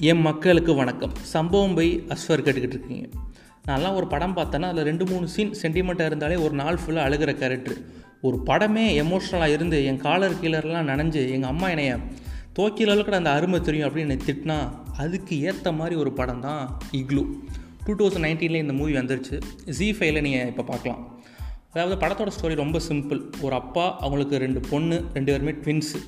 என் மக்களுக்கு வணக்கம். சம்பவம் போய் அஸ்வர் கேட்டுக்கிட்டு இருக்கீங்க. நான்லாம் ஒரு படம் பார்த்தேன்னா அதில் ரெண்டு மூணு சீன் சென்டிமெண்ட்டாக இருந்தாலே ஒரு நாள் ஃபுல்லாக அழுகிற கேரக்டர் ஒரு படமே எமோஷ்னலாக இருந்து என் காலர் கீழர்லாம் நனைஞ்சு எங்கள் அம்மா என்னைய தோக்கியில் அளவுக்கு அந்த அருமை தெரியும் அப்படின்னு என்னை திட்டினா அதுக்கு ஏற்ற மாதிரி ஒரு படம் தான் இக்லு. டூ தௌசண்ட் நைன்டீனில் இந்த மூவி வந்துருச்சு. ஜி ஃபைவ்ல நீங்கள் இப்போ பார்க்கலாம். அதாவது படத்தோட ஸ்டோரி ரொம்ப சிம்பிள் ஒரு அப்பா அவங்களுக்கு ரெண்டு பொண்ணு ரெண்டு பேருமே ட்வின்ஸு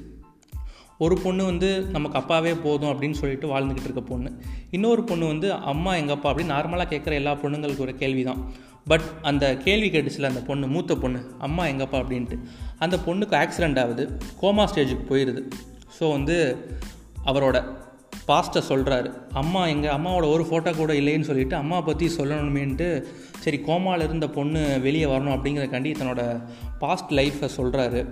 ஒரு பொண்ணு வந்து நமக்கு அப்பாவே போதும் அப்படின்னு சொல்லிட்டு வாழ்ந்துக்கிட்டு இருக்க பொண்ணு. இன்னொரு பொண்ணு வந்து அம்மா எங்கள் அப்பா அப்படின்னு நார்மலாக கேட்குற எல்லா பொண்ணுங்களுக்கு ஒரு கேள்வி தான். பட் அந்த கேள்வி கேட்டுச்சுல அந்த பொண்ணு மூத்த பொண்ணு அம்மா எங்கப்பா அப்படின்ட்டு. அந்த பொண்ணுக்கு ஆக்சிடெண்ட் ஆகுது கோமா ஸ்டேஜுக்கு போயிடுது ஸோ வந்து அவரோட பாஸ்ட்டை சொல்கிறாரு அம்மா எங்கள் அம்மாவோட ஒரு ஃபோட்டோ கூட இல்லைன்னு சொல்லிவிட்டு அம்மா பற்றி சொல்லணுமேன்ட்டு சரி கோமாவில் இருந்த பொண்ணு வெளியே வரணும் அப்படிங்கிறக்காண்டி தன்னோட பாஸ்ட் லைஃப்பை சொல்கிறாரு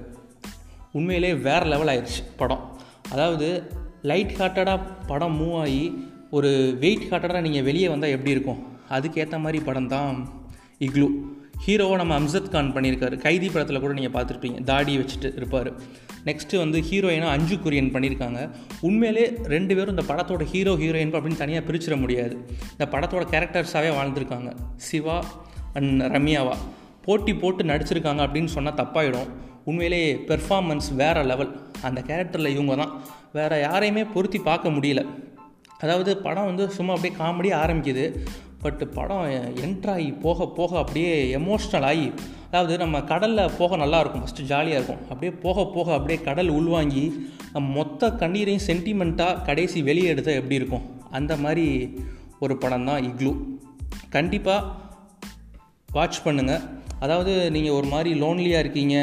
உண்மையிலே வேறு லெவல் ஆயிடுச்சு படம். அதாவது லைட் ஹார்ட்டடாக படம் மூவ் ஆகி ஒரு வெயிட் ஹார்ட்டடாக நீங்கள் வெளியே வந்தால் எப்படி இருக்கும்? அதுக்கேற்ற மாதிரி படம் தான் இக்லு. ஹீரோவை நம்ம அம்சத் கான் பண்ணியிருக்காரு. கைதி படத்தில் கூட நீங்கள் பார்த்துருப்பீங்க. தாடி வச்சுட்டு இருப்பார். நெக்ஸ்ட்டு வந்து ஹீரோயினாக அஞ்சு குரியன் பண்ணியிருக்காங்க. உண்மையிலே ரெண்டு பேரும் இந்த படத்தோட ஹீரோ ஹீரோயின் அப்படின்னு தனியாக பிரிச்சிட முடியாது. இந்த படத்தோட கேரக்டர்ஸாகவே வாழ்ந்துருக்காங்க. சிவா அண்ட் ரம்யாவா. போட்டி போட்டு நடிச்சிருக்காங்க அப்படின்னு சொன்னால் தப்பாயிடும். உண்மையிலேயே பெர்ஃபார்மன்ஸ் வேறு லெவல் அந்த கேரக்டரில் இவங்க தான். வேறு யாரையுமே பொருத்தி பார்க்க முடியல. அதாவது படம் வந்து சும்மா அப்படியே காமெடி ஆரம்பிக்குது. பட் படம் என்ட்ராகி போக போக அப்படியே எமோஷ்னல் ஆகி அதாவது நம்ம கடலில் போக நல்லாயிருக்கும் ஃபஸ்ட்டு ஜாலியாக இருக்கும். அப்படியே போக போக அப்படியே கடல் உள்வாங்கி நம்ம மொத்த கண்ணீரையும் சென்டிமெண்ட்டாக கடைசி வெளியே எடுத்தால் எப்படி இருக்கும்? அந்த மாதிரி ஒரு படம் தான் இக்லூ. கண்டிப்பாக வாட்ச் பண்ணுங்கள் அதாவது நீங்கள் ஒரு மாதிரி லோன்லியாக இருக்கீங்க.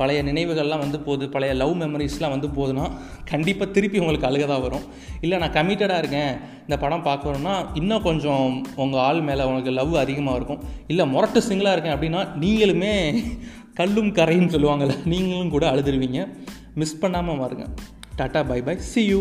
பழைய நினைவுகள்லாம் வந்து போகுது பழைய லவ் மெமரிஸ்லாம் வந்து போகுதுன்னா கண்டிப்பாக திருப்பி உங்களுக்கு அழுக தான் வரும். இல்லை நான் கமிட்டடாக இருக்கேன் இந்த படம் பார்க்கணுன்னா இன்னும் கொஞ்சம் உங்கள் ஆள் மேலே உங்களுக்கு லவ் அதிகமாக இருக்கும். இல்லை முரட்டு சிங்கிளாக இருக்கேன் அப்படின்னா நீங்களுமே கல்லும் கரைன்னு சொல்லுவாங்கள்ல நீங்களும் கூட அழுதுருவீங்க. மிஸ் பண்ணாமல் பாருங்கள் tata bye bye see you